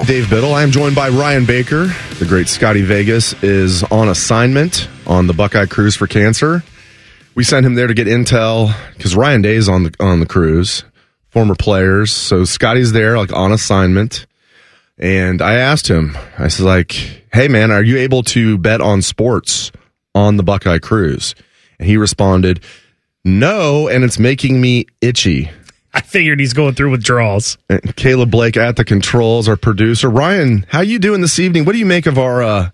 Dave Biddle. I am joined by Ryan Baker. The great Scotty Vegas is on assignment on the Buckeye Cruise for Cancer. We sent him there to get intel because Ryan Day is on the on the cruise, former players. So Scotty's there, like on assignment. And I asked him, I said, like, hey man, are you able to bet on sports on the Buckeye Cruise? And he responded, no, and it's making me itchy. I figured he's going through withdrawals. Caleb Blake at the controls, our producer. Ryan, how you doing this evening? What do you make of our uh,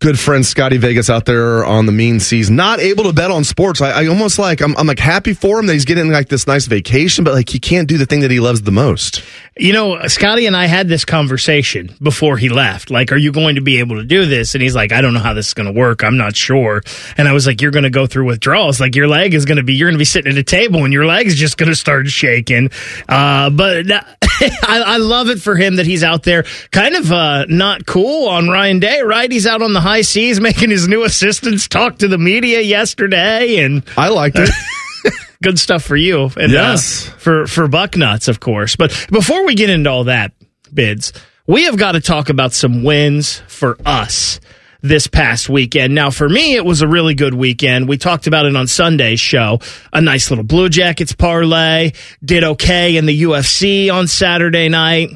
good friend Scotty Vegas out there on the mean seas, not able to bet on sports. I, I almost like I'm, I'm like happy for him that he's getting like this nice vacation, but like he can't do the thing that he loves the most. You know, Scotty and I had this conversation before he left. Like, are you going to be able to do this? And he's like, I don't know how this is going to work. I'm not sure. And I was like, you're going to go through withdrawals. Like, your leg is going to be, you're going to be sitting at a table and your leg is just going to start shaking. Uh, but I, I, love it for him that he's out there kind of uh, not cool on Ryan Day, right? He's out on the high seas making his new assistants talk to the media yesterday. And I liked it. good stuff for you. And, uh, yes. Uh, for, for Bucknuts, of course. But before we get into all that, bids, we have got to talk about some wins for us this past weekend. Now, for me, it was a really good weekend. We talked about it on Sunday's show. A nice little Blue Jackets parlay. Did okay in the UFC on Saturday night.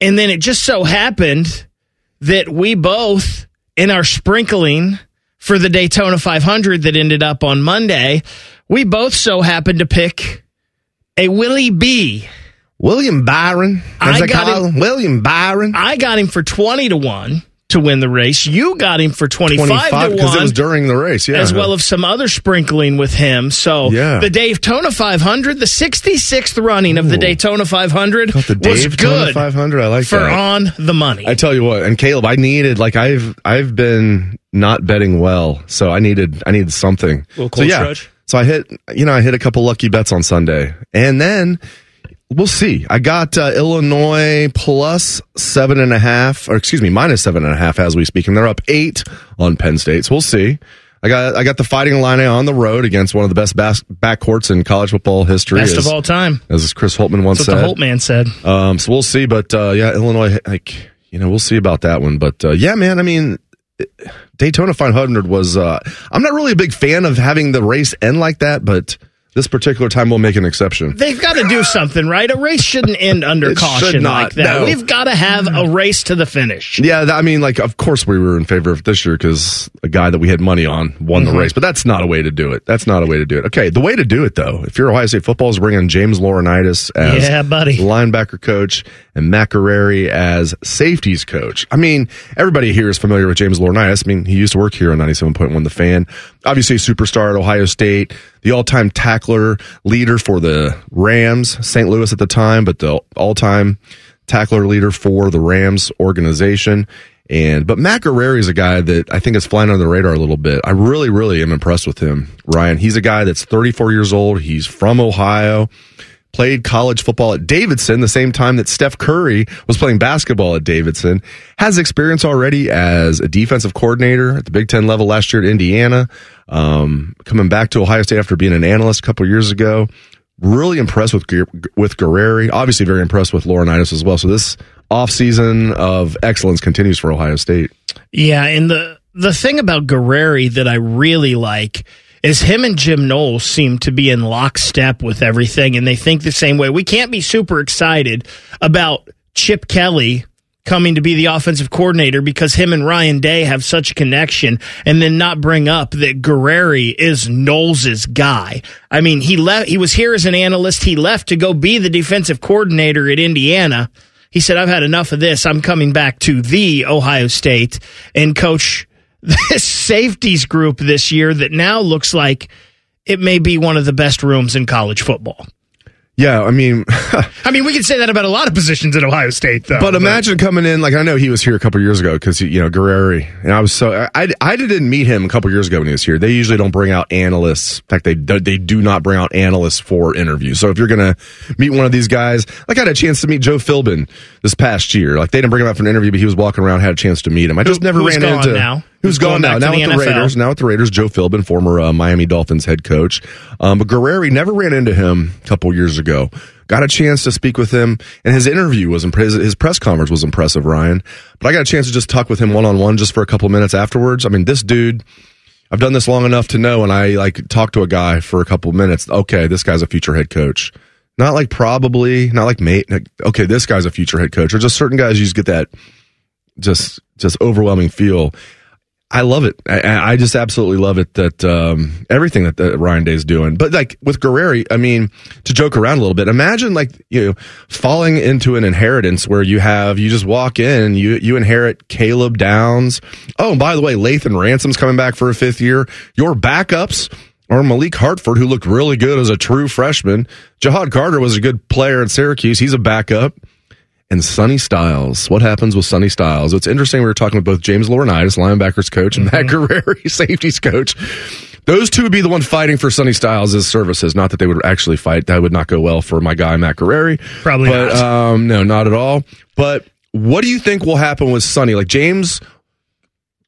And then it just so happened that we both, in our sprinkling for the Daytona 500 that ended up on Monday, we both so happened to pick a Willie B. William Byron. As I, got him, William Byron. I got him for 20 to 1 to win the race. You got him for 25, 25 because it was during the race, yeah. As well as some other sprinkling with him. So yeah. the Daytona 500, the 66th running Ooh. of the Daytona 500 the was good 500. I like for that. on the money. I tell you what, and Caleb, I needed like I've I've been not betting well, so I needed I needed something. so yeah, so I hit, you know, I hit a couple lucky bets on Sunday, and then we'll see. I got uh, Illinois plus seven and a half, or excuse me, minus seven and a half as we speak, and they're up eight on Penn State. So we'll see. I got I got the Fighting Illini on the road against one of the best bas- backcourts in college football history, best as, of all time, as Chris Holtmann once That's said. the Holtmann said. Um, so we'll see, but uh, yeah, Illinois, like you know, we'll see about that one. But uh, yeah, man, I mean, Daytona 500 was. Uh, I'm not really a big fan of having the race end like that, but this particular time we'll make an exception. They've got to do something, right? A race shouldn't end under caution like that. No. We've got to have a race to the finish. Yeah, I mean, like, of course we were in favor of this year because a guy that we had money on won mm-hmm. the race, but that's not a way to do it. That's not a way to do it. Okay, the way to do it though, if you're Ohio State football, is bringing James Laurinaitis as yeah, buddy. linebacker coach and Matt as safeties coach. I mean, everybody here is familiar with James Laurinaitis. I mean, he used to work here on 97.1 The Fan. Obviously, a superstar at Ohio State, the all-time tackler leader for the Rams, St. Louis at the time, but the all-time tackler leader for the Rams organization. And but Matt Guerrieri is a guy that I think is flying under the radar a little bit. I really, really am impressed with him, Ryan. He's a guy that's 34 years old. He's from Ohio played college football at Davidson the same time that Steph Curry was playing basketball at Davidson, has experience already as a defensive coordinator at the Big Ten level last year at Indiana, um, coming back to Ohio State after being an analyst a couple years ago. Really impressed with with Guerrieri. Obviously, very impressed with Laurinaitis as well. So this offseason of excellence continues for Ohio State. Yeah, and the the thing about Guerrieri that I really like is him and Jim Knowles seem to be in lockstep with everything and they think the same way. We can't be super excited about Chip Kelly coming to be the offensive coordinator because him and Ryan Day have such a connection and then not bring up that Guerrieri is Knowles' guy. I mean, he left, he was here as an analyst. He left to go be the defensive coordinator at Indiana. He said, I've had enough of this. I'm coming back to the Ohio State and coach this safeties group this year that now looks like it may be one of the best rooms in college football. Yeah, I mean, I mean, we can say that about a lot of positions at Ohio State, though. but imagine coming in like I know he was here a couple years ago because you know Guerrieri, and I was so I, I didn't meet him a couple years ago when he was here. They usually don't bring out analysts. In fact, they do, they do not bring out analysts for interviews. So if you're gonna meet one of these guys, like I had a chance to meet Joe Philbin this past year. Like they didn't bring him out for an interview, but he was walking around, had a chance to meet him. I just Who- never ran into now? Who's gone going now? Now with the the. Raiders. Now with the Raiders, Joe Philbin, former uh, Miami Dolphins head coach. Um, but Guerrieri never ran into him a couple years ago. Got a chance to speak with him, and his interview was impressive. His press conference was impressive, Ryan. But I got a chance to just talk with him one on one just for a couple minutes afterwards. I mean, this dude. I've done this long enough to know, and I like talk to a guy for a couple minutes. Okay, this guy's a future head coach. Not like probably, not like mate. like, Okay, this guy's a future head coach. Or just certain guys you just get that just just overwhelming feel. I love it. I, I just absolutely love it that um, everything that, that Ryan Day's doing. But like with Guerrieri, I mean, to joke around a little bit, imagine like you know falling into an inheritance where you have you just walk in you you inherit Caleb Downs. Oh, and by the way, Lathan Ransom's coming back for a fifth year. Your backups are Malik Hartford, who looked really good as a true freshman. Ja'Had Carter was a good player at Syracuse. He's a backup and Sonny Styles. What happens with Sonny Styles? It's interesting. We were talking with both James Laurinaitis, linebackers coach, and Matt Guerrieri, safeties coach. Those two would be the one fighting for Sonny Styles' services. Not that they would actually fight. That would not go well for my guy, Matt Guerrieri. Probably but, not. Um, no, not at all. But what do you think will happen with Sonny? Like James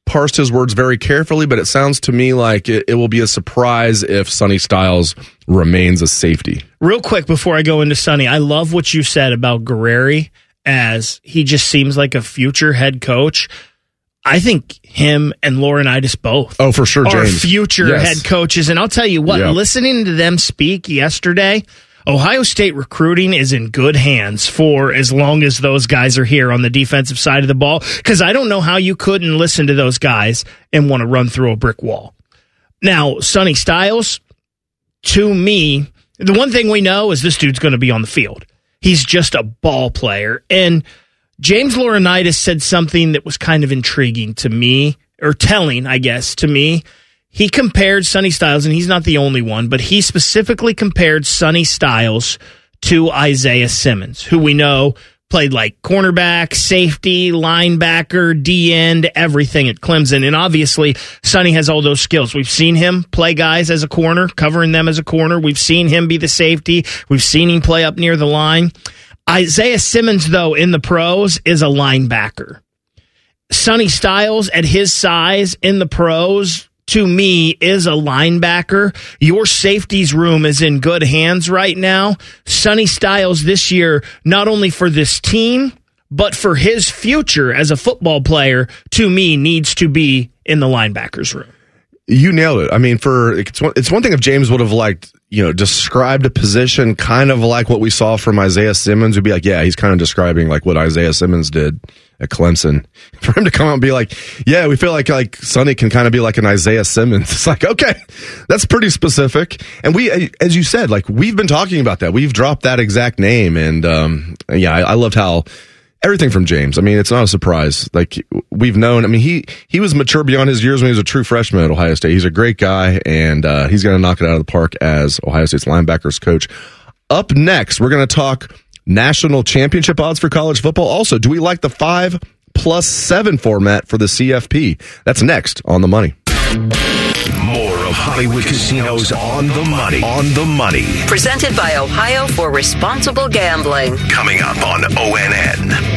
parsed his words very carefully, but it sounds to me like it, it will be a surprise if Sonny Styles remains a safety. Real quick before I go into Sonny, I love what you said about Guerrieri as he just seems like a future head coach. I think him and Laurinaitis both Oh, for sure, are future Yes. head coaches. And I'll tell you what, Yeah. listening to them speak yesterday, Ohio State recruiting is in good hands for as long as those guys are here on the defensive side of the ball. Because I don't know how you couldn't listen to those guys and want to run through a brick wall. Now, Sonny Styles, to me, the one thing we know is this dude's going to be on the field. He's just a ball player. And James Laurinaitis said something that was kind of intriguing to me, or telling, I guess, to me. He compared Sonny Styles, and he's not the only one, but he specifically compared Sonny Styles to Isaiah Simmons, who we know played like cornerback, safety, linebacker, D end, everything at Clemson. And obviously, Sonny has all those skills. We've seen him play guys as a corner, covering them as a corner. We've seen him be the safety. We've seen him play up near the line. Isaiah Simmons, though, in the pros, is a linebacker. Sonny Styles at his size in the pros to me is a linebacker. Your safeties room is in good hands right now. Sonny Styles this year, not only for this team, but for his future as a football player, to me, needs to be in the linebackers room. You nailed it. I mean, for it's one, it's one thing if James would have like you know described a position kind of like what we saw from Isaiah Simmons. Would be like, yeah, he's kind of describing like what Isaiah Simmons did at Clemson. For him to come out and be like, yeah, we feel like like Sonny can kind of be like an Isaiah Simmons. It's like, okay, that's pretty specific. And we, as you said, like we've been talking about that. We've dropped that exact name, and um, yeah, I, I loved how everything from James. I mean, it's not a surprise. Like we've known. I mean, he he was mature beyond his years when he was a true freshman at Ohio State. He's a great guy, and uh, he's going to knock it out of the park as Ohio State's linebackers coach. Up next, we're going to talk national championship odds for college football. Also, do we like the five plus seven format for the CFP? That's next on the money. More of Hollywood Casinos on the money. On the money. Presented by Ohio for Responsible Gambling. Coming up on ONN.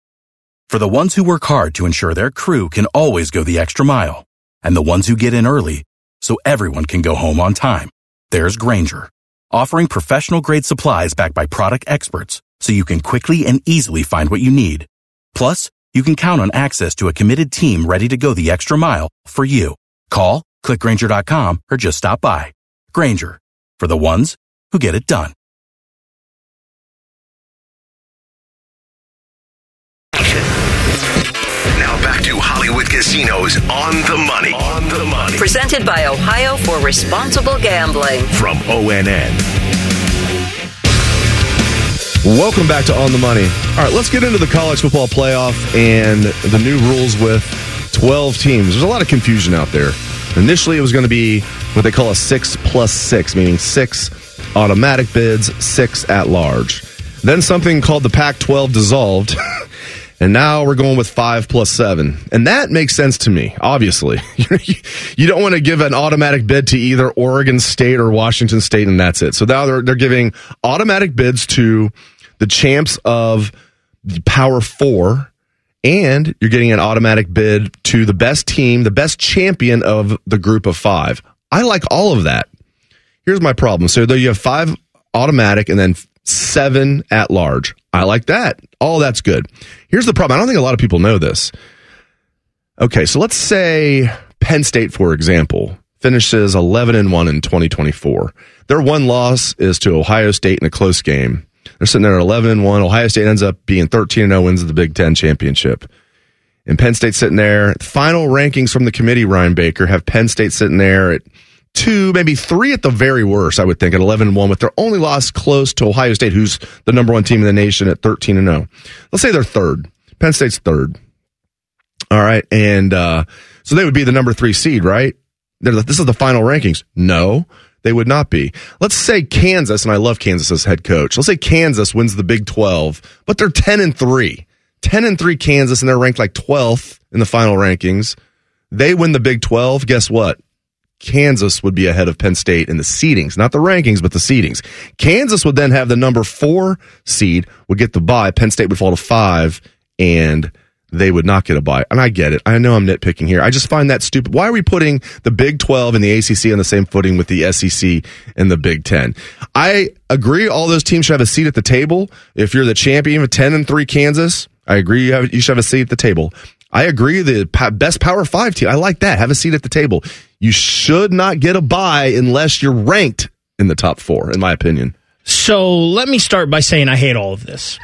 For the ones who work hard to ensure their crew can always go the extra mile, and the ones who get in early so everyone can go home on time, there's Grainger, offering professional grade supplies backed by product experts so you can quickly and easily find what you need. Plus, you can count on access to a committed team ready to go the extra mile for you. Call, clickgrainger.com, or just stop by. Grainger, for the ones who get it done. Now back to Hollywood Casinos on the money. On the money. Presented by Ohio for Responsible Gambling. From ONN. Welcome back to On the Money. All right, let's get into the college football playoff and the new rules with 12 teams. There's a lot of confusion out there. Initially, it was going to be what they call a six plus six, meaning six automatic bids, six at large. Then something called the Pac 12 dissolved. And now we're going with five plus seven. And that makes sense to me, obviously. you don't want to give an automatic bid to either Oregon State or Washington State, and that's it. So now they're, they're giving automatic bids to the champs of the Power Four, and you're getting an automatic bid to the best team, the best champion of the group of five. I like all of that. Here's my problem. So though you have five automatic and then seven at large. I like that. All that's good. Here's the problem. I don't think a lot of people know this. Okay, so let's say Penn State, for example, finishes 11 and 1 in 2024. Their one loss is to Ohio State in a close game. They're sitting there at 11 and 1. Ohio State ends up being 13 and 0 wins the Big 10 championship. And Penn State sitting there. Final rankings from the committee, Ryan Baker, have Penn State sitting there at two, maybe three at the very worst, I would think, at 11 and 1, with their only loss close to Ohio State, who's the number one team in the nation at 13 and 0. Let's say they're third. Penn State's third. All right. And uh, so they would be the number three seed, right? They're, this is the final rankings. No, they would not be. Let's say Kansas, and I love Kansas as head coach. Let's say Kansas wins the Big 12, but they're 10 and 3. 10 and 3 Kansas, and they're ranked like 12th in the final rankings. They win the Big 12. Guess what? Kansas would be ahead of Penn State in the seedings, not the rankings, but the seedings. Kansas would then have the number four seed, would get the bye. Penn State would fall to five, and they would not get a bye. And I get it. I know I'm nitpicking here. I just find that stupid. Why are we putting the Big 12 and the ACC on the same footing with the SEC and the Big 10? I agree all those teams should have a seat at the table. If you're the champion of 10 and 3 Kansas, I agree you, have, you should have a seat at the table. I agree. The best Power Five team. I like that. Have a seat at the table. You should not get a bye unless you're ranked in the top four, in my opinion. So let me start by saying I hate all of this.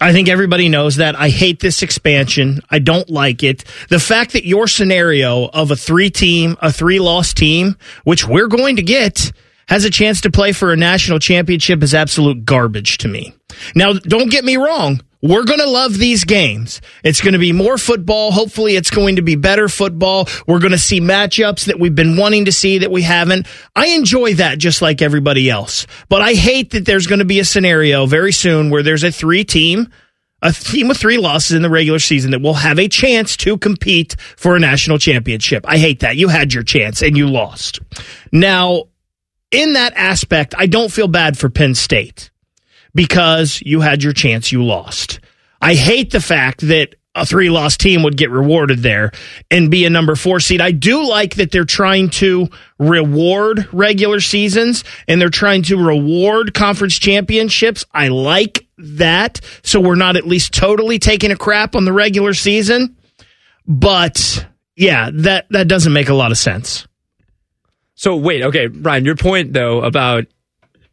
I think everybody knows that. I hate this expansion. I don't like it. The fact that your scenario of a three team, a three loss team, which we're going to get, has a chance to play for a national championship is absolute garbage to me. Now, don't get me wrong. We're going to love these games. It's going to be more football. Hopefully, it's going to be better football. We're going to see matchups that we've been wanting to see that we haven't. I enjoy that just like everybody else. But I hate that there's going to be a scenario very soon where there's a three team, a team with three losses in the regular season that will have a chance to compete for a national championship. I hate that. You had your chance and you lost. Now, in that aspect, I don't feel bad for Penn State because you had your chance, you lost. I hate the fact that a three loss team would get rewarded there and be a number four seed. I do like that they're trying to reward regular seasons and they're trying to reward conference championships. I like that. So we're not at least totally taking a crap on the regular season. But yeah, that, that doesn't make a lot of sense. So wait, okay, Ryan, your point though about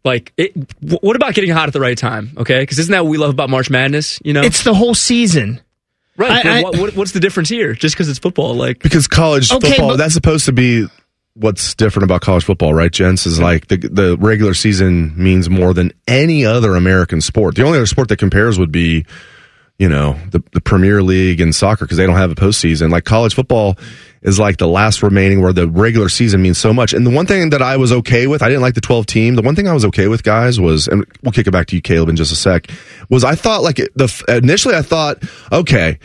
like, it, what about getting hot at the right time? Okay, because isn't that what we love about March Madness? You know, it's the whole season. Right. I, I, what, what's the difference here? Just because it's football, like because college okay, football but, that's supposed to be what's different about college football, right, Gents? Is like the the regular season means more than any other American sport. The only other sport that compares would be, you know, the the Premier League and soccer because they don't have a postseason. Like college football is like the last remaining where the regular season means so much. And the one thing that I was okay with, I didn't like the 12 team. The one thing I was okay with, guys, was, and we'll kick it back to you, Caleb, in just a sec, was I thought like the, initially I thought, okay,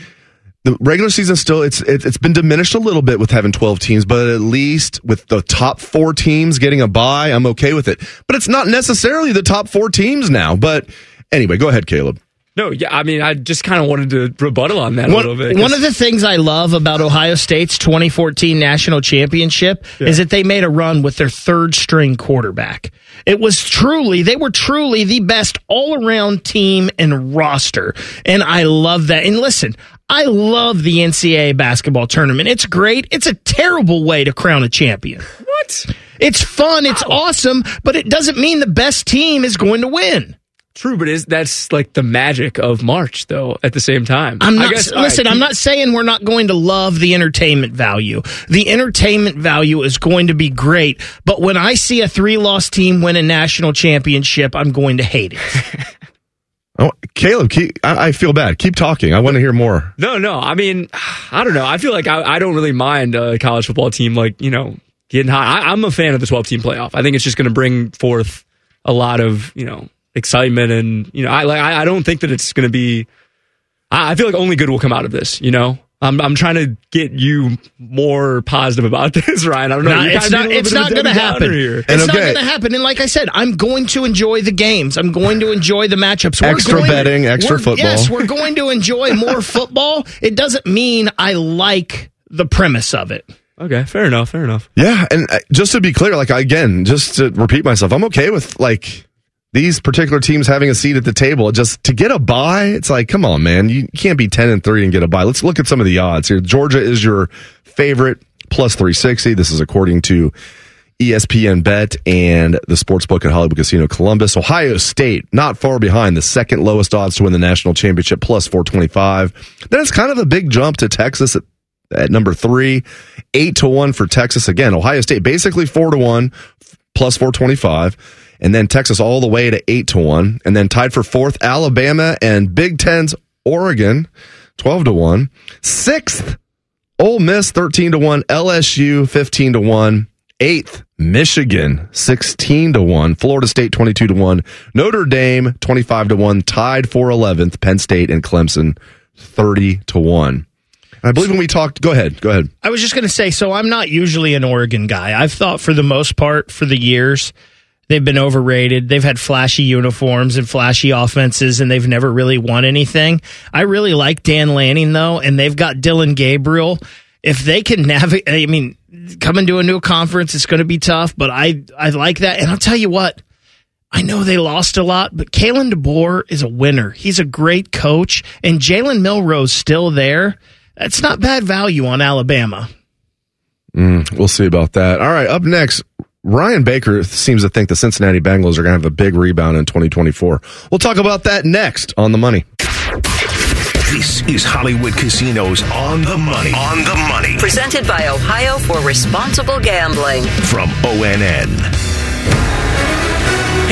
the regular season still it's it's been diminished a little bit with having 12 teams but at least with the top 4 teams getting a bye I'm okay with it but it's not necessarily the top 4 teams now but anyway go ahead Caleb no, yeah, I mean, I just kind of wanted to rebuttal on that one, a little bit. One of the things I love about Ohio State's 2014 national championship yeah. is that they made a run with their third string quarterback. It was truly, they were truly the best all around team and roster. And I love that. And listen, I love the NCAA basketball tournament. It's great. It's a terrible way to crown a champion. What? It's fun. It's awesome, but it doesn't mean the best team is going to win. True, but is that's like the magic of March, though. At the same time, I'm not. Guess, listen, right, I'm not saying we're not going to love the entertainment value. The entertainment value is going to be great, but when I see a three-loss team win a national championship, I'm going to hate it. oh, Caleb, keep, I, I, feel bad. Keep talking. I want to hear more. No, no. I mean, I don't know. I feel like I, I don't really mind a college football team like you know getting hot. I, I'm a fan of the 12 team playoff. I think it's just going to bring forth a lot of you know excitement and you know I like I, I don't think that it's going to be. I, I feel like only good will come out of this. You know. I'm, I'm trying to get you more positive about this, Ryan. I don't know. No, You're it's not. It's not going to happen. Here. It's And not okay. going to happen. And like I said, I'm going to enjoy the games. I'm going to enjoy the matchups. We're Extra going- betting, extra football. Yes, we're going to enjoy more football. It doesn't mean I like the premise of it. Okay, fair enough. Fair enough. Yeah, and uh, just to be clear, like again, just to repeat myself, I'm okay with like these particular teams having a seat at the table. Just to get a buy, it's like, come on, man, you can't be ten and three and get a buy. Let's look at some of the odds here. Georgia is your favorite plus three sixty. This is according to ESPN Bet and the sportsbook at Hollywood Casino Columbus. Ohio State, not far behind, the second lowest odds to win the national championship, plus 425. Then it's kind of a big jump to Texas at, at number three, eight to one for Texas. Again, Ohio State basically four to one, plus 425. And then Texas all the way to eight to one. And then tied for fourth, Alabama and Big Ten's Oregon, 12 to one. Sixth, Ole Miss 13 to 1, LSU 15 to 1, 8th Michigan 16 to 1, Florida State 22 to 1, Notre Dame 25 to 1, tied for 11th, Penn State and Clemson 30 to 1. I believe when we talked, go ahead, go ahead. I was just going to say, so I'm not usually an Oregon guy. I've thought for the most part for the years they've been overrated. They've had flashy uniforms and flashy offenses, and they've never really won anything. I really like Dan Lanning though, and they've got Dillon Gabriel. If they can navigate, I mean, coming to a new conference, it's going to be tough. But I I like that, and I'll tell you what. I know they lost a lot, but Kalen DeBoer is a winner. He's a great coach, and Jalen Milroe's still there. That's not bad value on Alabama. Mm, we'll see about that. All right, up next, Ryan Baker seems to think the Cincinnati Bengals are going to have a big rebound in 2024. We'll talk about that next on the money. This is Hollywood Casinos on the money. On the money Presented by Ohio for Responsible Gambling. from ONN.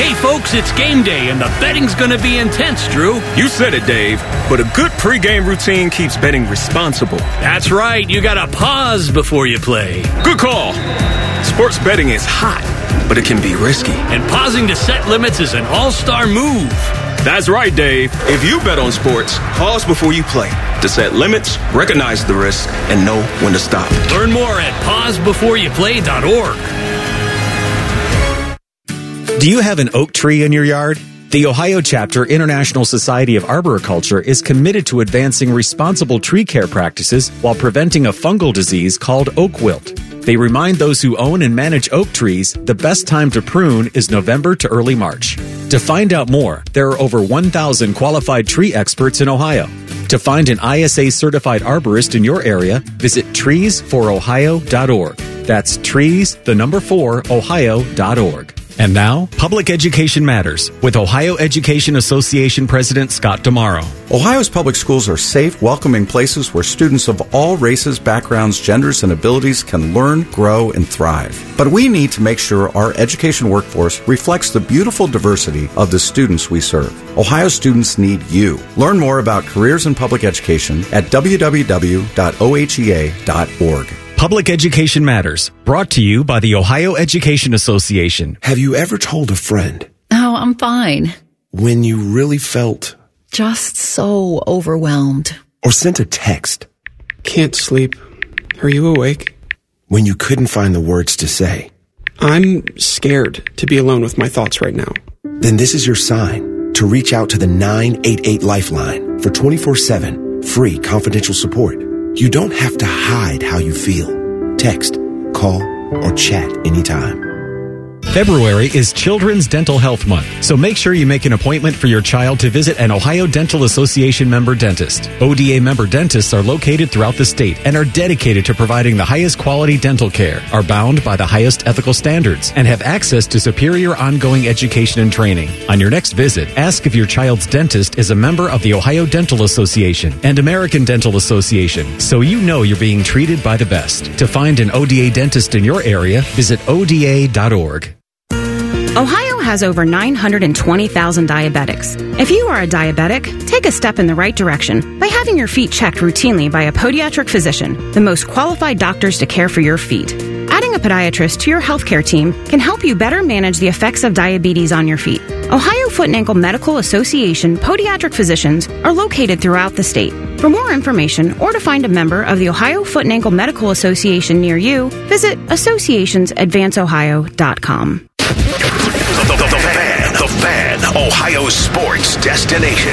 Hey, folks, it's game day, and the betting's going to be intense, Drew. You said it, Dave, but a good pregame routine keeps betting responsible. That's right. You got to pause before you play. Good call. Sports betting is hot, but it can be risky. And pausing to set limits is an all star move. That's right, Dave. If you bet on sports, pause before you play to set limits, recognize the risk, and know when to stop. Learn more at pausebeforeyouplay.org. Do you have an oak tree in your yard? The Ohio Chapter International Society of Arboriculture is committed to advancing responsible tree care practices while preventing a fungal disease called oak wilt. They remind those who own and manage oak trees the best time to prune is November to early March. To find out more, there are over 1,000 qualified tree experts in Ohio. To find an ISA certified arborist in your area, visit treesforohio.org. That's trees, the number four, ohio.org. And now, Public Education Matters with Ohio Education Association President Scott DiMauro. Ohio's public schools are safe, welcoming places where students of all races, backgrounds, genders, and abilities can learn, grow, and thrive. But we need to make sure our education workforce reflects the beautiful diversity of the students we serve. Ohio students need you. Learn more about careers in public education at www.ohea.org. Public Education Matters, brought to you by the Ohio Education Association. Have you ever told a friend Oh, I'm fine. when you really felt Just so overwhelmed. or sent a text Can't sleep. Are you awake? when you couldn't find the words to say? I'm scared to be alone with my thoughts right now. Then this is your sign to reach out to the 988 Lifeline for 24 7 free confidential support. You don't have to hide how you feel. Text, call, or chat anytime. February is Children's Dental Health Month, so make sure you make an appointment for your child to visit an Ohio Dental Association member dentist. ODA member dentists are located throughout the state and are dedicated to providing the highest quality dental care, are bound by the highest ethical standards, and have access to superior ongoing education and training. On your next visit, ask if your child's dentist is a member of the Ohio Dental Association and American Dental Association, so you know you're being treated by the best. To find an ODA dentist in your area, visit ODA.org. Ohio has over 920,000 diabetics. If you are a diabetic, take a step in the right direction by having your feet checked routinely by a podiatric physician, the most qualified doctors to care for your feet. Adding a podiatrist to your healthcare team can help you better manage the effects of diabetes on your feet. Ohio Foot and Ankle Medical Association podiatric physicians are located throughout the state. For more information or to find a member of the Ohio Foot and Ankle Medical Association near you, visit associationsadvanceohio.com. Ohio sports destination.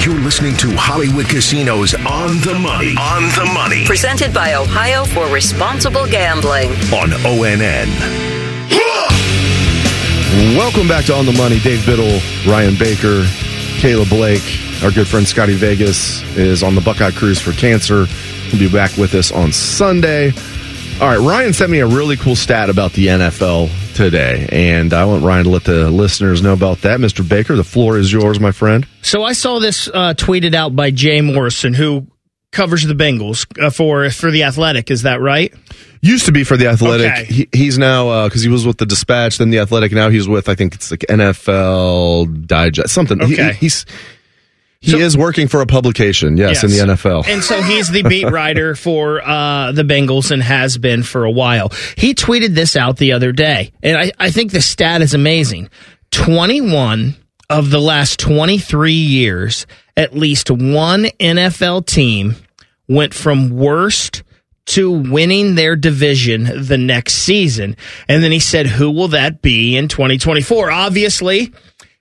You're listening to Hollywood Casinos on the money. On the money. Presented by Ohio for Responsible Gambling. On ONN. Welcome back to On the Money. Dave Biddle, Ryan Baker, Caleb Blake. Our good friend Scotty Vegas is on the Buckeye Cruise for Cancer. He'll be back with us on Sunday. All right, Ryan sent me a really cool stat about the NFL today, and I want Ryan to let the listeners know about that. Mr. Baker, the floor is yours, my friend. So I saw this uh, tweeted out by Jay Morrison, who covers the Bengals uh, for for the Athletic. Is that right? Used to be for the Athletic. Okay. He, he's now because he was with the Dispatch, then the Athletic. Now he's with I think it's like NFL Digest, something. He- Okay. he's he is working for a publication, yes, in the NFL. And so he's the beat writer for uh, the Bengals and has been for a while. He tweeted this out the other day, and I, I think the stat is amazing. 21 of the last 23 years, at least one NFL team went from worst to winning their division the next season. And then he said, Who will that be in 2024? Obviously,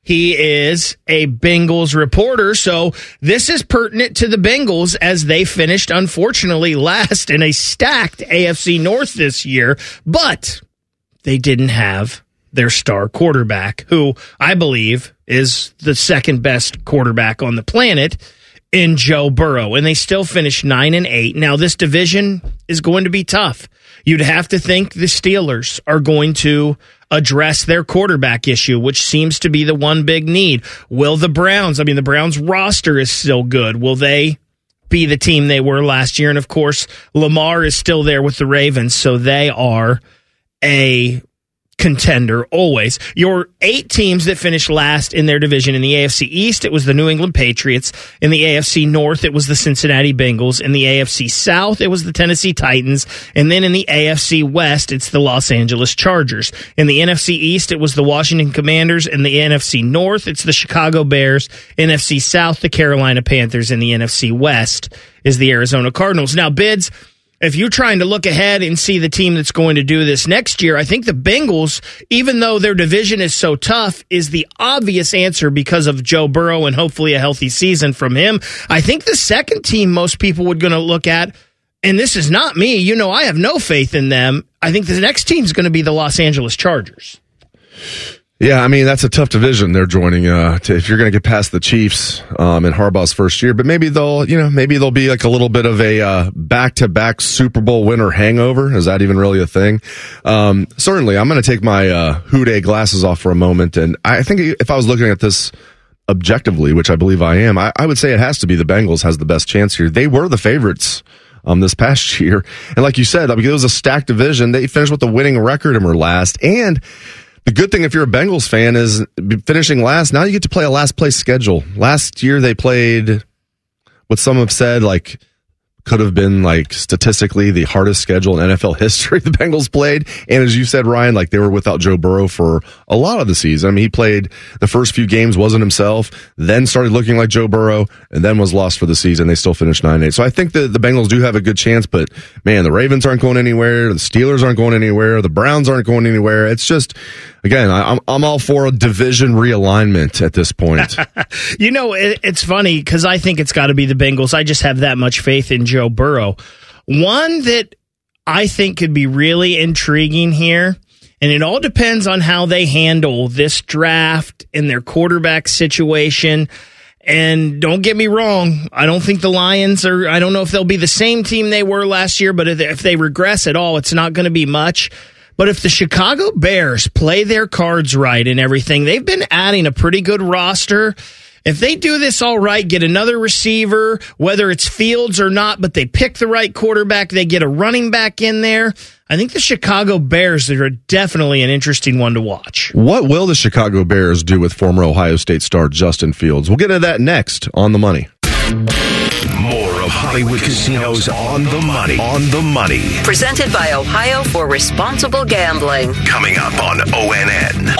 he is a Bengals reporter, so this is pertinent to the Bengals as they finished, unfortunately, last in a stacked AFC North this year, but they didn't have their star quarterback, who I believe is the second best quarterback on the planet in Joe Burrow, and they still finished nine and eight. Now, this division is going to be tough. You'd have to think the Steelers are going to address their quarterback issue, which seems to be the one big need. Will the Browns, I mean, the Browns roster is still good. Will they be the team they were last year? And of course, Lamar is still there with the Ravens, so they are a contender always. Your eight teams that finished last in their division in the AFC East, it was the New England Patriots. In the AFC North, it was the Cincinnati Bengals. In the AFC South, it was the Tennessee Titans. And then in the AFC West, it's the Los Angeles Chargers. In the NFC East, it was the Washington Commanders. In the NFC North, it's the Chicago Bears. NFC South, the Carolina Panthers. And the NFC West is the Arizona Cardinals. Now, bids, if you're trying to look ahead and see the team that's going to do this next year, I think the Bengals, even though their division is so tough, is the obvious answer because of Joe Burrow and hopefully a healthy season from him. I think the second team most people would going to look at, and this is not me, you know, I have no faith in them. I think the next team is going to be the Los Angeles Chargers. Yeah, I mean that's a tough division they're joining. Uh, to, if you're going to get past the Chiefs um, in Harbaugh's first year, but maybe they'll, you know, maybe they'll be like a little bit of a uh, back-to-back Super Bowl winner hangover. Is that even really a thing? Um, certainly, I'm going to take my uh, Who Dey glasses off for a moment, and I think if I was looking at this objectively, which I believe I am, I, I would say it has to be the Bengals has the best chance here. They were the favorites um, this past year, and like you said, because it was a stacked division, they finished with a winning record and were last, and the good thing if you're a Bengals fan is finishing last. Now you get to play a last place schedule. Last year they played what some have said like could have been like statistically the hardest schedule in NFL history the Bengals played. And as you said, Ryan, like they were without Joe Burrow for a lot of the season. I mean, he played the first few games, wasn't himself, then started looking like Joe Burrow, and then was lost for the season. They still finished 9 8. So I think that the Bengals do have a good chance, but man, the Ravens aren't going anywhere. The Steelers aren't going anywhere. The Browns aren't going anywhere. It's just, again, I'm, I'm all for a division realignment at this point. You know, it, it's funny because I think it's got to be the Bengals. I just have that much faith in Joe Burrow. One that I think could be really intriguing here, and it all depends on how they handle this draft and their quarterback situation. And don't get me wrong, I don't think the Lions are, I don't know if they'll be the same team they were last year, but if if they regress at all, it's not going to be much. But if the Chicago Bears play their cards right and everything, they've been adding a pretty good roster. If they do this all right, get another receiver, whether it's Fields or not, but they pick the right quarterback, they get a running back in there. I think the Chicago Bears are definitely an interesting one to watch. What will the Chicago Bears do with former Ohio State star Justin Fields? We'll get into that next on the money. More of Hollywood Casinos on the money. On the money. Presented by Ohio for Responsible Gambling. Coming up on ONN.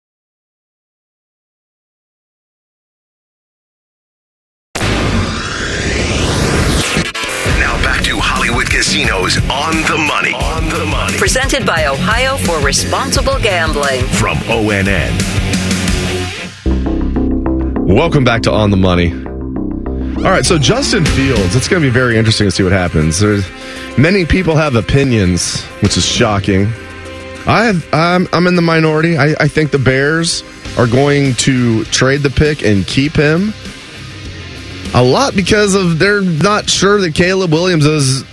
Casinos on the money. On the money. Presented by Ohio for Responsible Gambling. From ONN. Welcome back to On the Money. All right, so Justin Fields, it's going to be very interesting to see what happens. There's many people have opinions, which is shocking. I have, I'm, I'm in the minority. I, I think the Bears are going to trade the pick and keep him a lot because of they're not sure that Caleb Williams is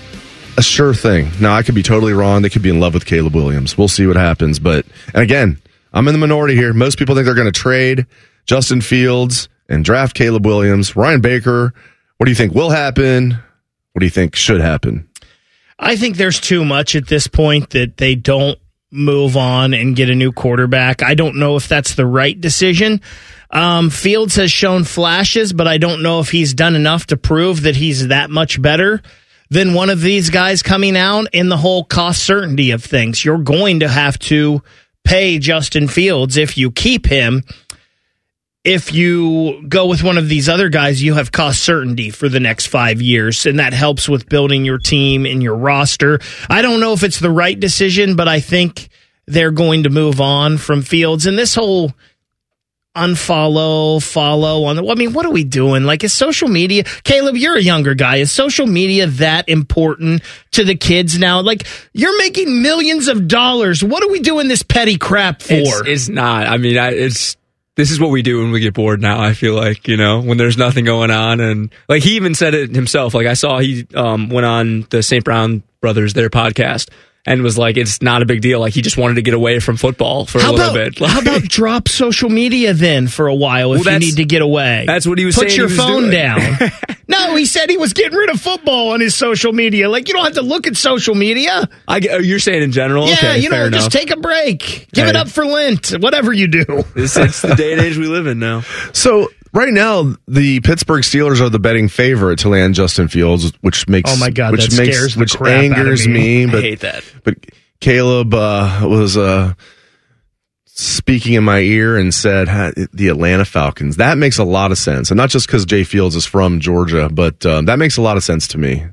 a sure thing. Now I could be totally wrong. They could be in love with Caleb Williams. We'll see what happens. But and again, I'm in the minority here. Most people think they're going to trade Justin Fields and draft Caleb Williams. Ryan Baker, what do you think will happen? What do you think should happen? I think there's too much at this point that they don't move on and get a new quarterback. I don't know if that's the right decision. Um, Fields has shown flashes, but I don't know if he's done enough to prove that he's that much better than one of these guys coming out in the whole cost certainty of things. You're going to have to pay Justin Fields if you keep him. If you go with one of these other guys, you have cost certainty for the next five years, and that helps with building your team and your roster. I don't know if it's the right decision, but I think they're going to move on from Fields. And this whole unfollow, follow on the. I mean, what are we doing? Like, is social media? Caleb, you're a younger guy. Is social media that important to the kids now? Like, you're making millions of dollars. What are we doing this petty crap for? It's, it's not. I mean, I, it's this is what we do when we get bored now. I feel like, you know, when there's nothing going on. And like he even said it himself. Like I saw he um, went on the St. Brown Brothers, their podcast, and was like, it's not a big deal. Like he just wanted to get away from football for how a little about, bit. Like, how about drop social media then for a while if Well, you need to get away? that's what he was Put saying Put your phone doing. down. no, he said he was getting rid of football on his social media. Like, you don't have to look at social media. I, oh, you're saying in general? Yeah, okay, you know, fair just take a break. Give it up for Lent. Whatever you do. It's, it's the day and age we live in now. So right now, the Pittsburgh Steelers are the betting favorite to land Justin Fields, which makes Oh my God, which that makes which crap out of angers me. me. I hate that. But Caleb uh, was uh, speaking in my ear and said the Atlanta Falcons. That makes a lot of sense, and not just because Jay Fields is from Georgia, but um, that makes a lot of sense to me.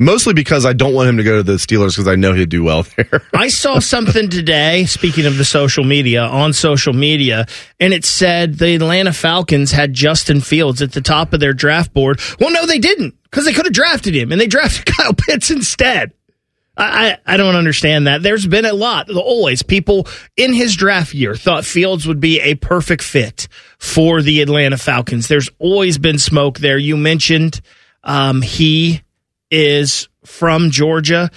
Mostly because I don't want him to go to the Steelers because I know he'd do well there. I saw something today, speaking of the social media, on social media, and it said the Atlanta Falcons had Justin Fields at the top of their draft board. Well, no, they didn't, because they could have drafted him, and they drafted Kyle Pitts instead. I, I don't understand that. There's been a lot, always, people in his draft year thought Fields would be a perfect fit for the Atlanta Falcons. There's always been smoke there. You mentioned um, he is from Georgia.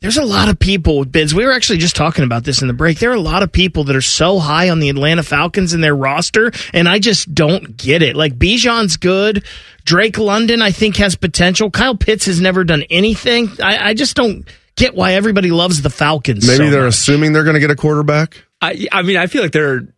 There's a lot of people with bids. We were actually just talking about this in the break. There are a lot of people that are so high on the Atlanta Falcons in their roster, and I just don't get it. Like Bijan's good. Drake London, I think, has potential. Kyle Pitts has never done anything. I, I just don't get why everybody loves the Falcons. Maybe so they're much. assuming they're going to get a quarterback. I, I mean, I feel like they're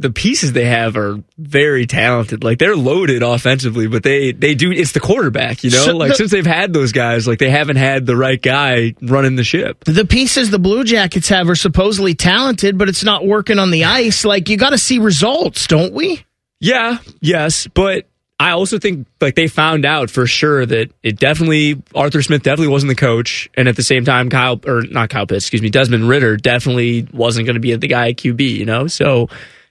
the pieces they have are very talented. Like they're loaded offensively, but they they do. It's the quarterback, you know. So like the- since they've had those guys, like they haven't had the right guy running the ship. The pieces the Blue Jackets have are supposedly talented, but it's not working on the ice. Like you got to see results, don't we? Yeah, yes, but I also think like they found out for sure that it definitely Arthur Smith definitely wasn't the coach, and at the same time, Kyle or not Kyle Pitts, excuse me, Desmond Ridder definitely wasn't going to be the guy at QB. You know, so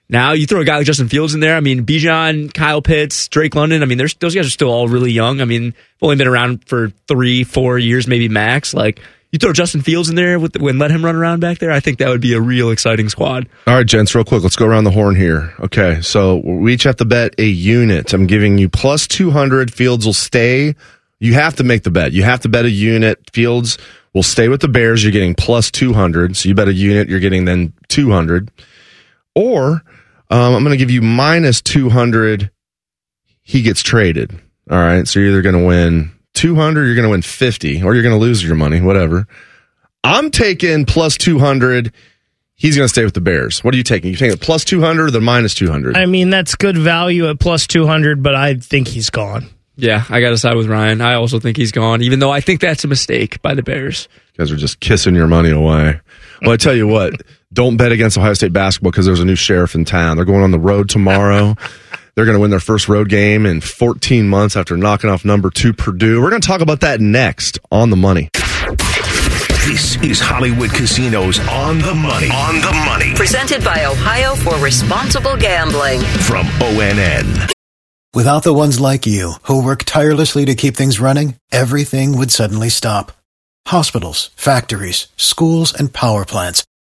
now you throw a guy like Justin Fields in there. I mean, Bijan, Kyle Pitts, Drake London. I mean, those guys are still all really young. I mean, only been around for three, four years, maybe max. Like you throw Justin Fields in there with and let him run around back there. I think that would be a real exciting squad. All right, gents, real quick. Let's go around the horn here. Okay, so we each have to bet a unit. I'm giving you plus 200. Fields will stay. You have to make the bet. You have to bet a unit. Fields will stay with the Bears. You're getting plus 200. So you bet a unit, you're getting then 200. Or um, I'm going to give you minus 200. He gets traded. All right. So you're either going to win 200, you're going to win 50, or you're going to lose your money, whatever. I'm taking plus 200. He's going to stay with the Bears. What are you taking? You taking plus 200 or the minus 200? I mean, that's good value at plus 200, but I think he's gone. Yeah, I got to side with Ryan. I also think he's gone, even though I think that's a mistake by the Bears. You guys are just kissing your money away. Well, I tell you what, don't bet against Ohio State basketball because there's a new sheriff in town. They're going on the road tomorrow. They're going to win their first road game in 14 months after knocking off number two Purdue. We're going to talk about that next on the money. This is Hollywood Casinos on the money. On the money. Presented by Ohio for Responsible Gambling. From ONN. Without the ones like you, who work tirelessly to keep things running, everything would suddenly stop. Hospitals, factories, schools, and power plants,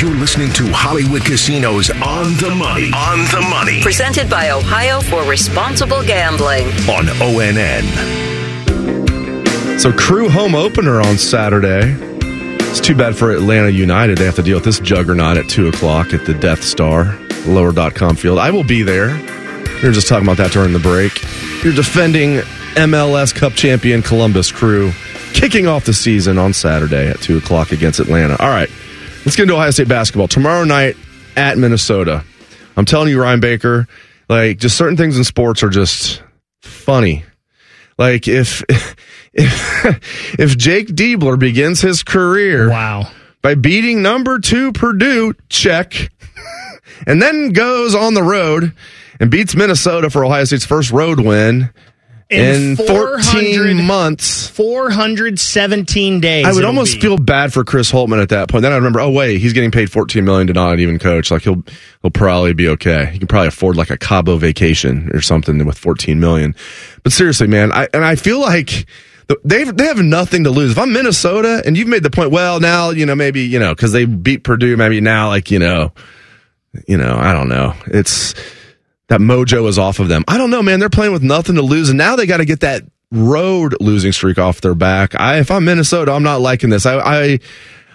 You're listening to Hollywood Casinos on the money. On the money. Presented by Ohio for Responsible Gambling. On ONN. So, crew home opener on Saturday. It's too bad for Atlanta United. They have to deal with this juggernaut at 2 o'clock at the Death Star, lower.com field. I will be there. We were just talking about that during the break. You're defending MLS Cup champion Columbus Crew, kicking off the season on Saturday at 2 o'clock against Atlanta. All right, let's get into Ohio State basketball. Tomorrow night at Minnesota. I'm telling you, Ryan Baker, like, just certain things in sports are just funny. Like, if. if if Jake Diebler begins his career wow by beating number two Purdue, check, and then goes on the road and beats Minnesota for Ohio State's first road win in, in 14 months 417 days i would almost be. feel bad for chris holtmann at that point then i remember oh wait he's getting paid 14 million to not even coach like he'll he'll probably be okay he can probably afford like a cabo vacation or something with 14 million but seriously man i and i feel like they they have nothing to lose. If I'm Minnesota and you've made the point, well, now you know maybe you know because they beat Purdue, maybe now like you know, you know, I don't know. It's that mojo is off of them. I don't know, man. They're playing with nothing to lose, and now they got to get that road losing streak off their back. I if I'm Minnesota, I'm not liking this. I, I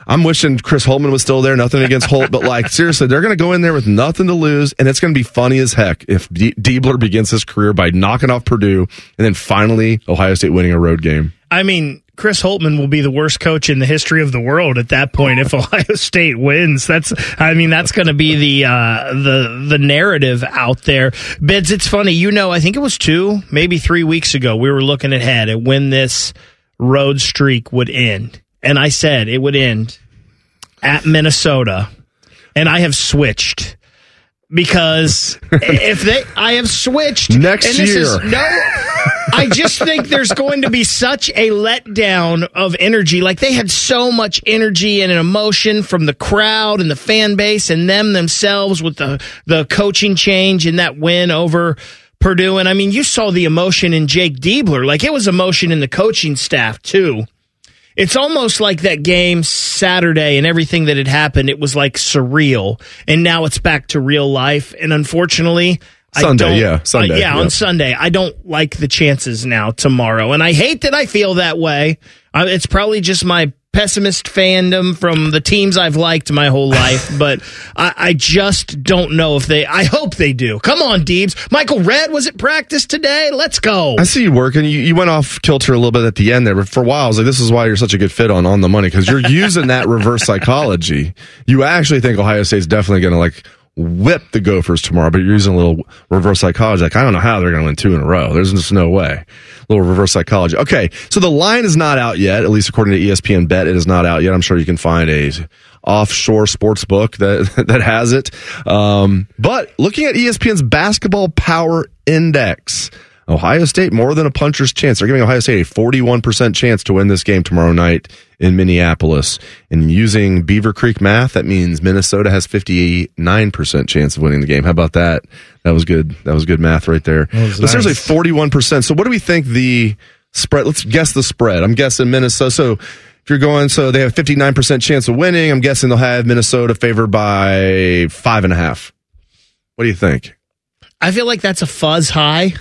I'm wishing Chris Holtmann was still there. Nothing against Holt, but like seriously, they're going to go in there with nothing to lose, and it's going to be funny as heck if D- Diebler begins his career by knocking off Purdue, and then finally Ohio State winning a road game. I mean, Chris Holtmann will be the worst coach in the history of the world at that point if Ohio State wins. That's, I mean, that's going to be the uh, the the narrative out there. Bids, it's funny, you know. I think it was two, maybe three weeks ago. We were looking ahead at when this road streak would end, and I said it would end at Minnesota, and I have switched because if they, I have switched next and year. Is, no, I just think there's going to be such a letdown of energy. Like they had so much energy and an emotion from the crowd and the fan base and them themselves with the the coaching change and that win over Purdue. And I mean, you saw the emotion in Jake Diebler. Like it was emotion in the coaching staff too it's almost like that game Saturday and everything that had happened. It was like surreal, and now it's back to real life. And unfortunately, Sunday, yeah, Sunday, uh, yeah, on Sunday, I don't like the chances now tomorrow, and I hate that I feel that way. It's probably just my pessimist fandom from the teams I've liked my whole life, but I, I, just don't know if they. I hope they do. Come on, Deebs. Michael Redd was at practice today. Let's go. I see you working. You, you went off kilter a little bit at the end there, but for a while I was like, this is why you're such a good fit on on the money because you're using that reverse psychology. You actually think Ohio State's definitely going to like whip the Gophers tomorrow, but you're using a little reverse psychology. Like, I don't know how they're going to win two in a row. There's just no way. A little reverse psychology. Okay. So the line is not out yet, at least according to ESPN Bet. It is not out yet. I'm sure you can find a offshore sports book that, that has it. Um, but looking at ESPN's basketball power index, Ohio State more than a puncher's chance. They're giving Ohio State a 41% chance to win this game tomorrow night in Minneapolis. And using Beaver Creek math, that means Minnesota has 59% chance of winning the game. How about that? That was good. That was good math right there. But nice. seriously, 41%. So what do we think the spread? Let's guess the spread. I'm guessing Minnesota. So if you're going, so they have 59% chance of winning. I'm guessing they'll have Minnesota favored by five and a half. What do you think? I feel like that's a fuzz high.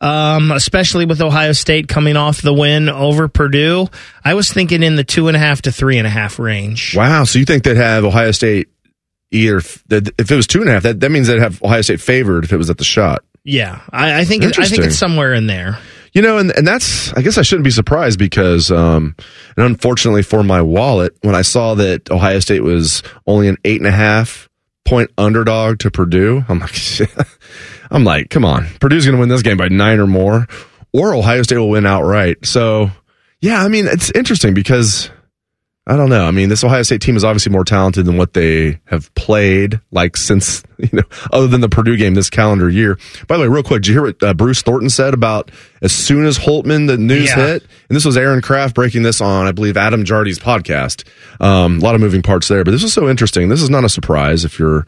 Um, especially with Ohio State coming off the win over Purdue. I was thinking in the two and a half to three and a half range. Wow. So you think they'd have Ohio State either, if it was two and a half, that, that means they'd have Ohio State favored if it was at the shot. Yeah. I, I think, it, I think it's somewhere in there. You know, and, and that's, I guess I shouldn't be surprised because, um, and unfortunately for my wallet, when I saw that Ohio State was only an eight and a half point underdog to Purdue, I'm like, I'm like, come on, Purdue's going to win this game by nine or more, or Ohio State will win outright. So, yeah, I mean, it's interesting because I don't know. I mean, this Ohio State team is obviously more talented than what they have played, like since you know, other than the Purdue game this calendar year. By the way, real quick, did you hear what uh, Bruce Thornton said about as soon as Holtmann the news Yeah. hit? And this was Aaron Craft breaking this on, I believe, Adam Jardy's podcast. Um, a lot of moving parts there, but this is so interesting. This is not a surprise if you're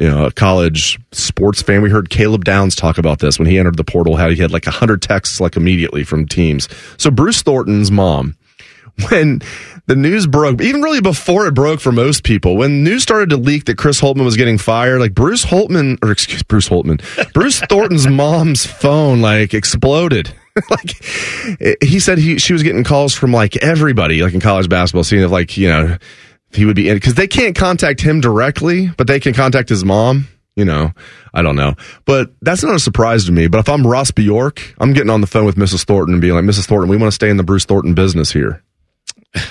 you know, a college sports fan. We heard Caleb Downs talk about this when he entered the portal. How he had like a hundred texts like immediately from teams. So Bruce Thornton's mom, when the news broke, even really before it broke for most people, when news started to leak that Chris Holtmann was getting fired, like Bruce Holtmann, or excuse Bruce Holtmann, Bruce Thornton's mom's phone like exploded. like he said, he she was getting calls from like everybody, like in college basketball, seeing if like you know he would be in because they can't contact him directly, but they can contact his mom. You know, I don't know, but that's not a surprise to me. But if I'm Ross Bjork, I'm getting on the phone with Mrs. Thornton and being like, Mrs. Thornton, we want to stay in the Bruce Thornton business here.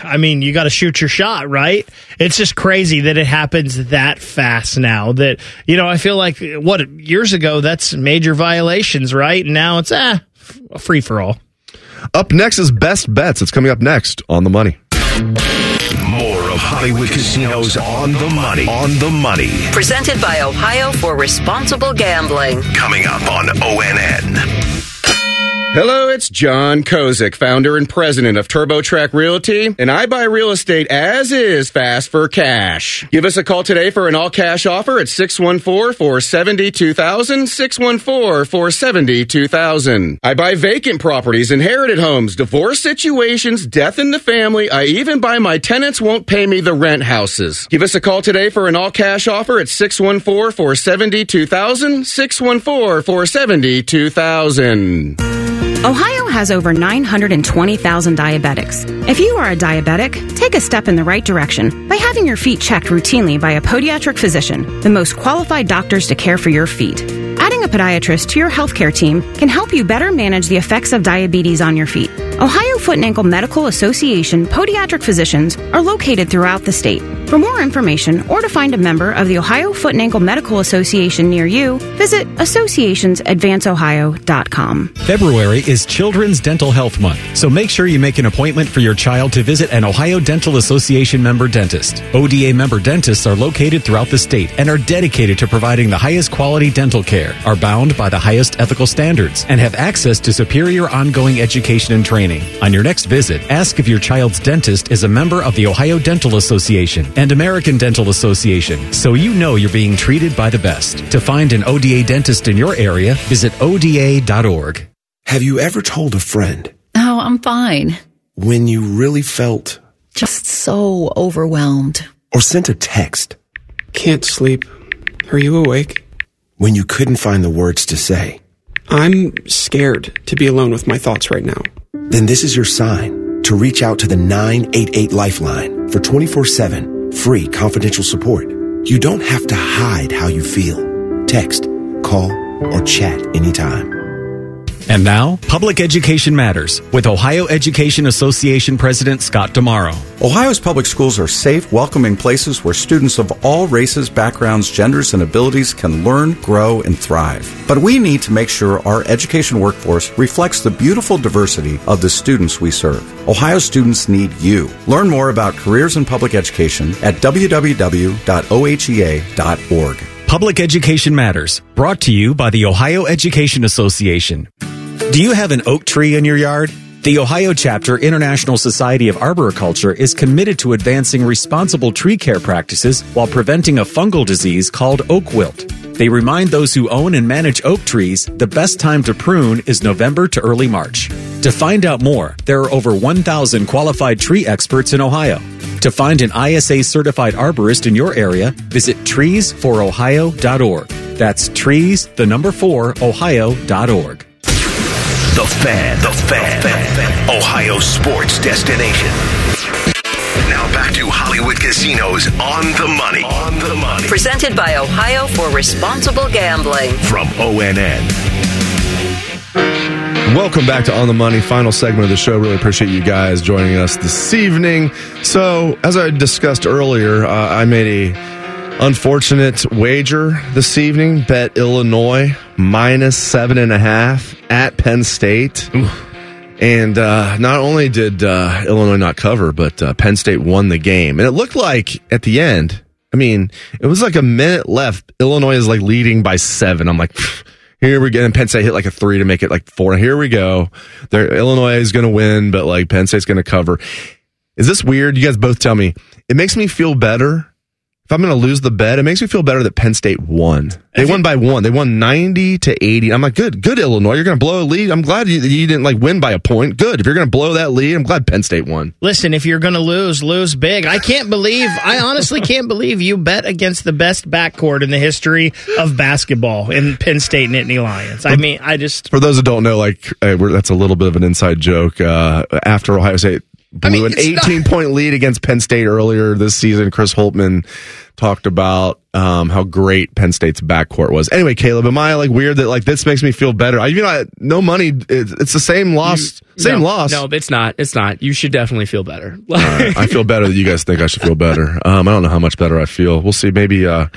I mean, you got to shoot your shot, right? It's just crazy that it happens that fast now. That you know, I feel like what years ago that's major violations, right? And now it's ah, a free for all. Up next is best bets. It's coming up next on the money. Hollywood Casinos on the money. On the money. Presented by Ohio for Responsible Gambling. Coming up on ONN. Hello, it's John Kozik, founder and president of TurboTrack Realty, and I buy real estate as is fast for cash. Give us a call today for an all cash offer at 614-470-2000, 614-470-2000. I buy vacant properties, inherited homes, divorce situations, death in the family. I even buy my tenants won't pay me the rent houses. Give us a call today for an all cash offer at 614-470-2000, 614-470-2000. Ohio has over 920,000 diabetics. If you are a diabetic, take a step in the right direction by having your feet checked routinely by a podiatric physician, the most qualified doctors to care for your feet. Adding a podiatrist to your healthcare team can help you better manage the effects of diabetes on your feet. Ohio Foot and Ankle Medical Association podiatric physicians are located throughout the state. For more information or to find a member of the Ohio Foot and Ankle Medical Association near you, visit associationsadvanceohio.com. February is Children's Dental Health Month, so make sure you make an appointment for your child to visit an Ohio Dental Association member dentist. ODA member dentists are located throughout the state and are dedicated to providing the highest quality dental care, are bound by the highest ethical standards, and have access to superior ongoing education and training. On your next visit, ask if your child's dentist is a member of the Ohio Dental Association and American Dental Association, so you know you're being treated by the best. To find an ODA dentist in your area, visit ODA.org. Have you ever told a friend Oh, I'm fine. when you really felt Just so overwhelmed. or sent a text Can't sleep. Are you awake? When you couldn't find the words to say? I'm scared to be alone with my thoughts right now. Then this is your sign to reach out to the 988 Lifeline for 24 7 free confidential support. You don't have to hide how you feel. Text, call, or chat anytime. And now, Public Education Matters with Ohio Education Association President Scott DiMauro. Ohio's public schools are safe, welcoming places where students of all races, backgrounds, genders, and abilities can learn, grow, and thrive. But we need to make sure our education workforce reflects the beautiful diversity of the students we serve. Ohio students need you. Learn more about careers in public education at www.ohea.org. Public Education Matters, brought to you by the Ohio Education Association. Do you have an oak tree in your yard? The Ohio Chapter International Society of Arboriculture is committed to advancing responsible tree care practices while preventing a fungal disease called oak wilt. They remind those who own and manage oak trees the best time to prune is November to early March. To find out more, there are over 1,000 qualified tree experts in Ohio. To find an ISA certified arborist in your area, visit treesforohio.org. That's trees, the number four, ohio.org. The Fan, the Fan, The fan. Ohio sports destination. Now back to Hollywood Casinos on the money. On the money. Presented by Ohio for Responsible Gambling. From ONN. Welcome back to On the Money, final segment of the show. Really appreciate you guys joining us this evening. So, as I discussed earlier, uh, I made a unfortunate wager this evening. Bet Illinois minus seven and a half at Penn State. And uh, not only did uh, Illinois not cover, but uh, Penn State won the game. And it looked like at the end, I mean, it was like a minute left. Illinois is like leading by seven. I'm like, here we go. And Penn State hit like a three to make it like four. Here we go. They're, Illinois is going to win, but like Penn State's going to cover. Is this weird? You guys both tell me. It makes me feel better. If I'm going to lose the bet, it makes me feel better that Penn State won. They won by one. They won 90 to 80. I'm like, good, good Illinois. You're going to blow a lead. I'm glad you, you didn't like win by a point. Good. If you're going to blow that lead, I'm glad Penn State won. Listen, if you're going to lose, lose big. I can't believe, I honestly can't believe you bet against the best backcourt in the history of basketball in Penn State Nittany Lions. I mean, I just. For those that don't know, like, uh, that's a little bit of an inside joke. Uh, after Ohio State blew I mean, an 18 not- point lead against Penn State earlier this season, Chris Holtmann talked about um, how great Penn State's backcourt was. Anyway, Caleb, am I like weird that like this makes me feel better? I, you know, I, no money. It's, it's the same loss. You, same no, loss. No, it's not. It's not. You should definitely feel better. right, I feel better that you guys think I should feel better. Um, I don't know how much better I feel. We'll see. Maybe. Uh,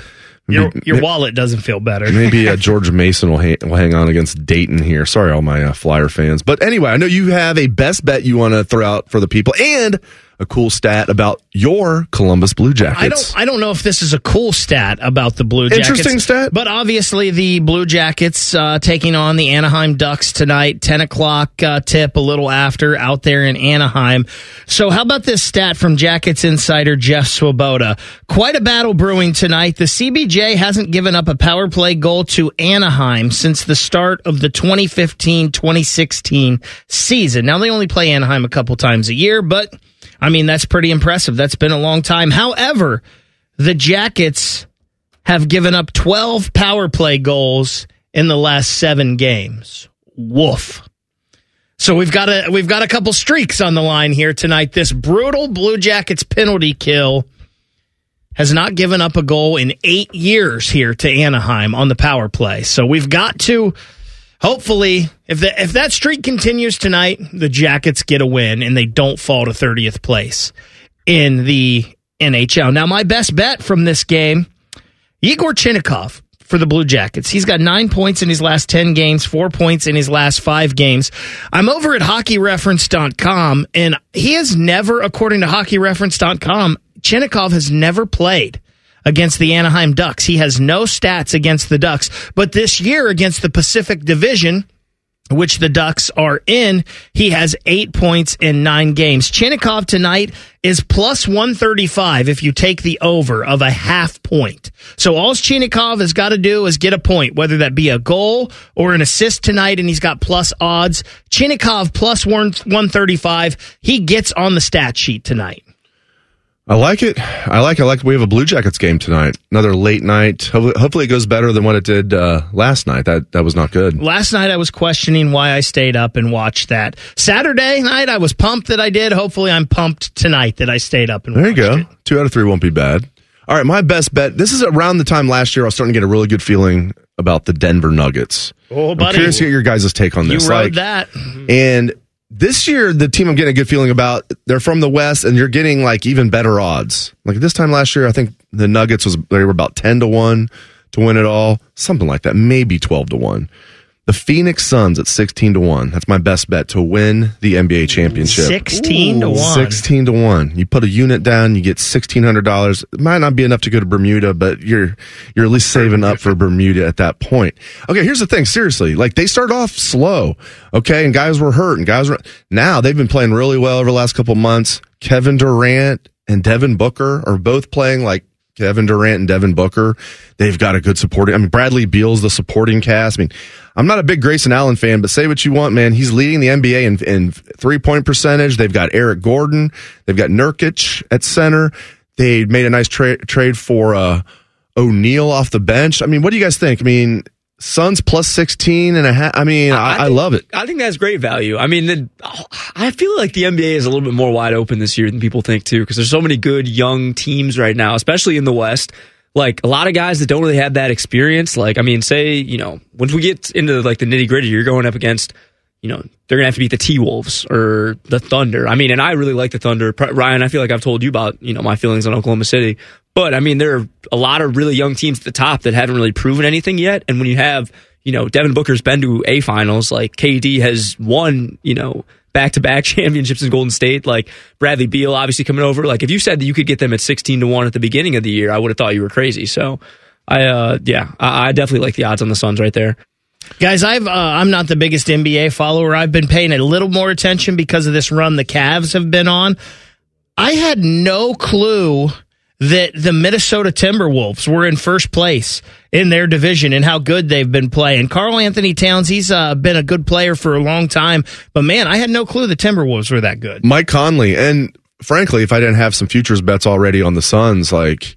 your, your wallet doesn't feel better. maybe uh, George Mason will, ha- will hang on against Dayton here. Sorry, all my uh, Flyer fans. But anyway, I know you have a best bet you want to throw out for the people and a cool stat about your Columbus Blue Jackets. I don't I don't know if this is a cool stat about the Blue Jackets. Interesting stat. But obviously the Blue Jackets uh, taking on the Anaheim Ducks tonight, 10 o'clock uh, tip a little after out there in Anaheim. So how about this stat from Jackets insider Jeff Svoboda? Quite a battle brewing tonight. The CBJ hasn't given up a power play goal to Anaheim since the start of the 2015-2016 season. Now they only play Anaheim a couple times a year, but I mean, that's pretty impressive. That's been a long time. However, the Jackets have given up 12 power play goals in the last seven games. Woof. So we've got a we've got a couple streaks on the line here tonight. This brutal Blue Jackets penalty kill has not given up a goal in eight years here to Anaheim on the power play. So we've got to hopefully, if the, if that streak continues tonight, the Jackets get a win and they don't fall to 30th place in the NHL. Now, my best bet from this game, Igor Chinakhov for the Blue Jackets. He's got nine points in his last 10 games, four points in his last five games. I'm over at hockeyreference.com and he has never, according to hockeyreference.com, Chinakhov has never played against the Anaheim Ducks. He has no stats against the Ducks, but this year against the Pacific Division, which the Ducks are in, he has eight points in nine games. Chinakhov tonight is plus 135 if you take the over of a half point. So all Chinakhov has got to do is get a point, whether that be a goal or an assist tonight, and he's got plus odds. Chinakhov plus 135. He gets on the stat sheet tonight. I like it. I like. I like. We have a Blue Jackets game tonight. Another late night. Hopefully, hopefully it goes better than what it did uh, last night. That that was not good. Last night I was questioning why I stayed up and watched that. Saturday night I was pumped that I did. Hopefully I'm pumped tonight that I stayed up and. There you go. It. Two out of three won't be bad. All right, my best bet. This is around the time last year I was starting to get a really good feeling about the Denver Nuggets. Oh, buddy. I'm curious to get your guys' take on this. You rode like, that. And this year, the team I'm getting a good feeling about, they're from the West and you're getting like even better odds. Like this time last year, I think the Nuggets was, they were about 10 to 1 to win it all, something like that, maybe 12 to 1. The Phoenix Suns at 16 to 1. That's my best bet to win the NBA championship. 16 to 1. 16 to 1. You put a unit down, you get $1600. It might not be enough to go to Bermuda, but you're you're at least saving up for Bermuda at that point. Okay, here's the thing, seriously. Like they started off slow, okay, and guys were hurt and guys were now they've been playing really well over the last couple months. Kevin Durant and Devin Booker are both playing like Kevin Durant and Devin Booker. They've got a good supporting. I mean, Bradley Beal's the supporting cast. I mean, I'm not a big Grayson Allen fan, but say what you want, man. He's leading the NBA in, in three point percentage. They've got Eric Gordon. They've got Nurkic at center. They made a nice tra- trade for uh, O'Neale off the bench. I mean, what do you guys think? I mean, Suns plus 16 and a half. I mean, I, I, think, love it. I think that's great value. I mean, the, I feel like the NBA is a little bit more wide open this year than people think too, because there's so many good young teams right now, especially in the West. Like a lot of guys that don't really have that experience. Like, I mean, say, you know, once we get into like the nitty gritty, you're going up against, you know, they're going to have to beat the T Wolves or the Thunder. I mean, and I really like the Thunder. Ryan, I feel like I've told you about, you know, my feelings on Oklahoma City. But I mean, there are a lot of really young teams at the top that haven't really proven anything yet. And when you have, you know, Devin Booker's been to A finals, like KD has won, you know, back to back championships in Golden State, like Bradley Beal obviously coming over. Like if you said that you could get them at 16 to 1 at the beginning of the year, I would have thought you were crazy. So I, uh, yeah, I, I definitely like the odds on the Suns right there. Guys, I've uh, I'm not the biggest NBA follower. I've been paying a little more attention because of this run the Cavs have been on. I had no clue that the Minnesota Timberwolves were in first place in their division and how good they've been playing. Karl-Anthony Towns, he's uh, been a good player for a long time, but man, I had no clue the Timberwolves were that good. Mike Conley, and frankly, if I didn't have some futures bets already on the Suns, like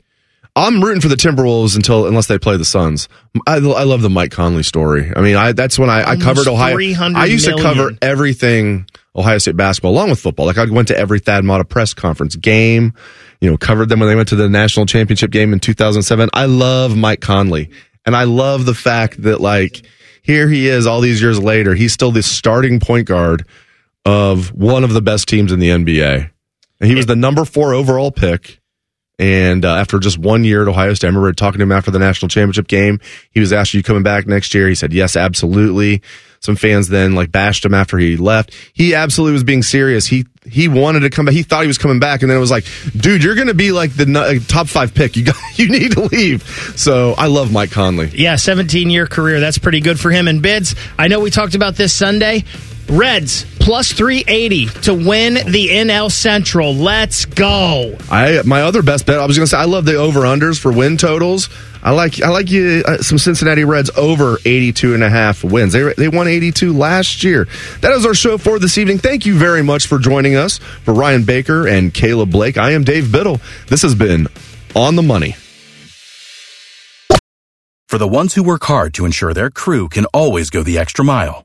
I'm rooting for the Timberwolves until unless they play the Suns. I, I love the Mike Conley story. I mean, I that's when I, I covered Ohio. I used million. to cover everything Ohio State basketball along with football. Like I went to every Thad Matta press conference game. You know, covered them when they went to the national championship game in 2007. I love Mike Conley, and I love the fact that like here he is all these years later. He's still the starting point guard of one of the best teams in the NBA. And he was the number four overall pick. And uh, after just one year at Ohio State, I remember talking to him after the national championship game. He was asked, "Are you coming back next year?" He said, "Yes, absolutely." Some fans then like bashed him after he left. He absolutely was being serious. He he wanted to come back. He thought he was coming back, and then it was like, "Dude, you're going to be like the uh, top five pick. You got you need to leave." So I love Mike Conley. Yeah, 17 year career. That's pretty good for him. And bids. I know we talked about this Sunday. Reds plus 380 to win the NL Central. Let's go. I my other best bet. I was going to say I love the over unders for win totals. I like I like you uh, some Cincinnati Reds over 82 and a half wins. They they won 82 last year. That is our show for this evening. Thank you very much for joining us. For Ryan Baker and Caleb Blake, I am Dave Biddle. This has been on the money. For the ones who work hard to ensure their crew can always go the extra mile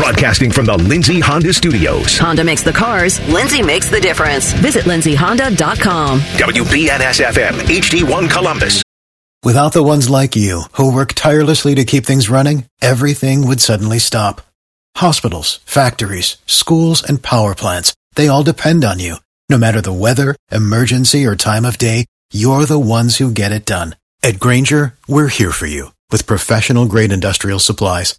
Broadcasting from the Lindsay Honda Studios. Honda makes the cars, Lindsay makes the difference. Visit lindsayhonda.com. WBNS FM, HD1 Columbus. Without the ones like you, who work tirelessly to keep things running, everything would suddenly stop. Hospitals, factories, schools, and power plants, they all depend on you. No matter the weather, emergency, or time of day, you're the ones who get it done. At Grainger, we're here for you with professional grade industrial supplies.